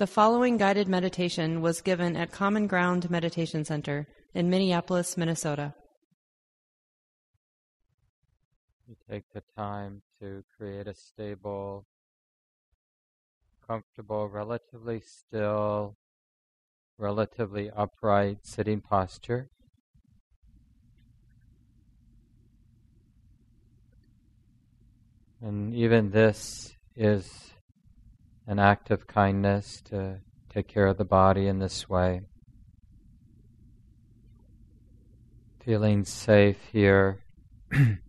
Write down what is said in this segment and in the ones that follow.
The following guided meditation was given at Common Ground Meditation Center in Minneapolis, Minnesota. You take the time to create a stable, comfortable, relatively still, relatively upright sitting posture. And even this is an act of kindness to take care of the body in this way. Feeling safe here in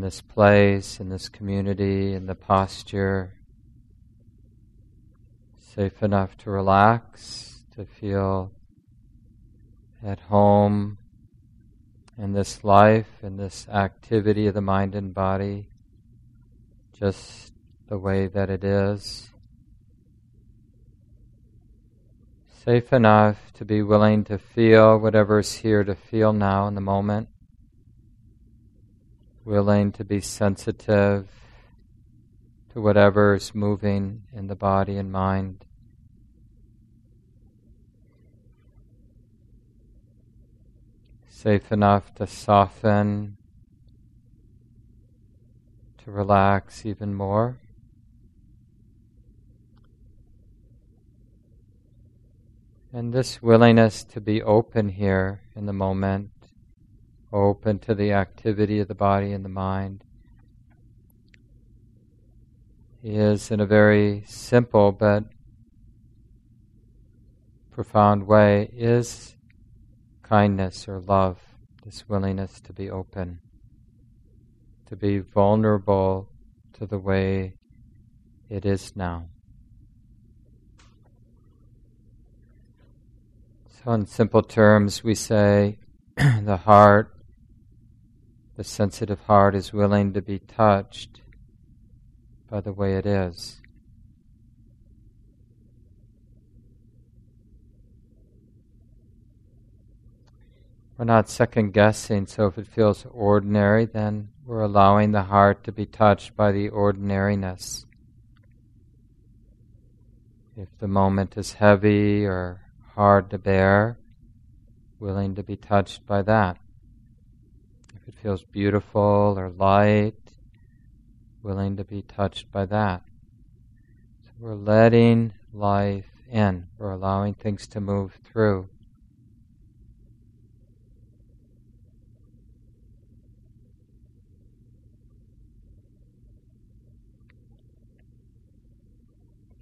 this place, in this community, in the posture. Safe enough to relax, to feel at home in this life, in this activity of the mind and body. Just the way that it is. Safe enough to be willing to feel whatever's here to feel now in the moment. Willing to be sensitive to whatever's moving in the body and mind. Safe enough to soften, to relax even more. And this willingness to be open here in the moment, open to the activity of the body and the mind, is in a very simple but profound way, is kindness or love, this willingness to be open, to be vulnerable to the way it is now. So, in simple terms, we say the heart, the sensitive heart, is willing to be touched by the way it is. We're not second guessing, so if it feels ordinary, then we're allowing the heart to be touched by the ordinariness. If the moment is heavy or hard to bear, willing to be touched by that. If it feels beautiful or light, willing to be touched by that. So we're letting life in, we're allowing things to move through.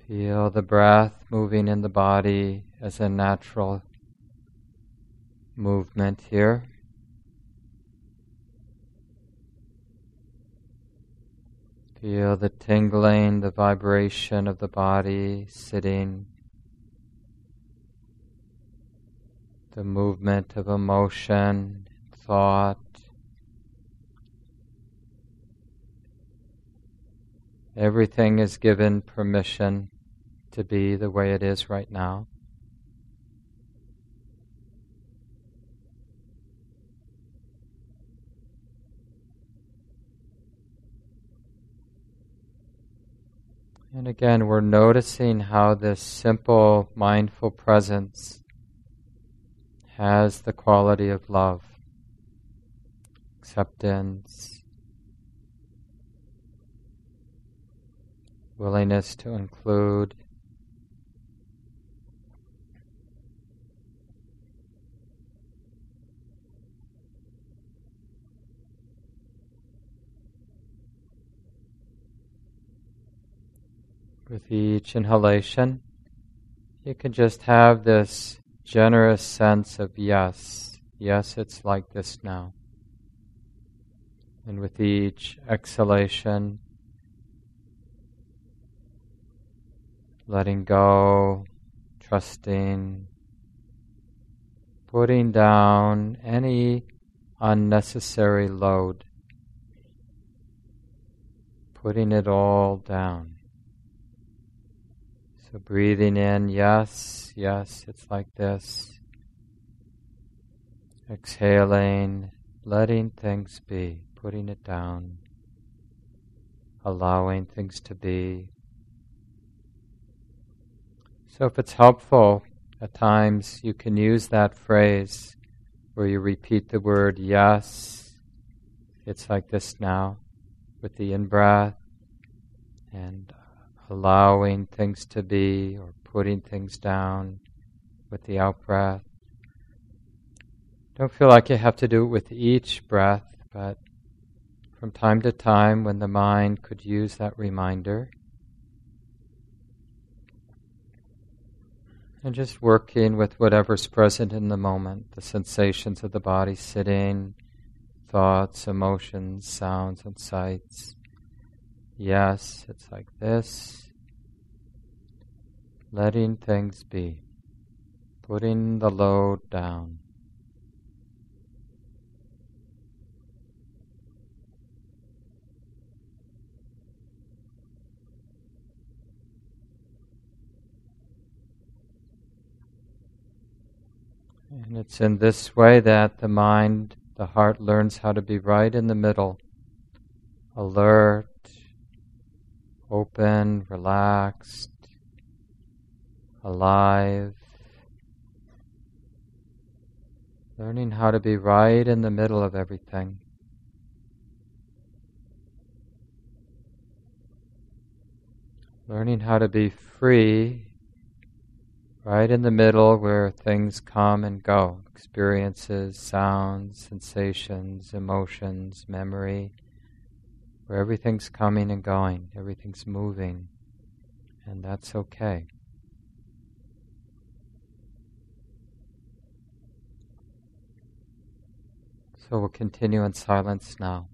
Feel the breath moving in the body as a natural movement here. Feel the tingling, the vibration of the body sitting, the movement of emotion, thought. Everything is given permission to be the way it is right now. And again, we're noticing how this simple mindful presence has the quality of love, acceptance, willingness to include. With each inhalation, you can just have this generous sense of yes, yes, it's like this now. And with each exhalation, letting go, trusting, putting down any unnecessary load, putting it all down. So breathing in, yes, yes, it's like this. Exhaling, letting things be, putting it down, allowing things to be. So if it's helpful, at times you can use that phrase where you repeat the word yes. It's like this now with the in breath and allowing things to be or putting things down with the out breath. Don't feel like you have to do it with each breath, but from time to time when the mind could use that reminder. And just working with whatever's present in the moment, the sensations of the body sitting, thoughts, emotions, sounds, and sights. Yes, it's like this. Letting things be. Putting the load down. And it's in this way that the mind, the heart learns how to be right in the middle, alert, open, relaxed, alive. Learning how to be right in the middle of everything. Learning how to be free right in the middle where things come and go experiences, sounds, sensations, emotions, memory, where everything's coming and going, everything's moving, and that's okay. So we'll continue in silence now.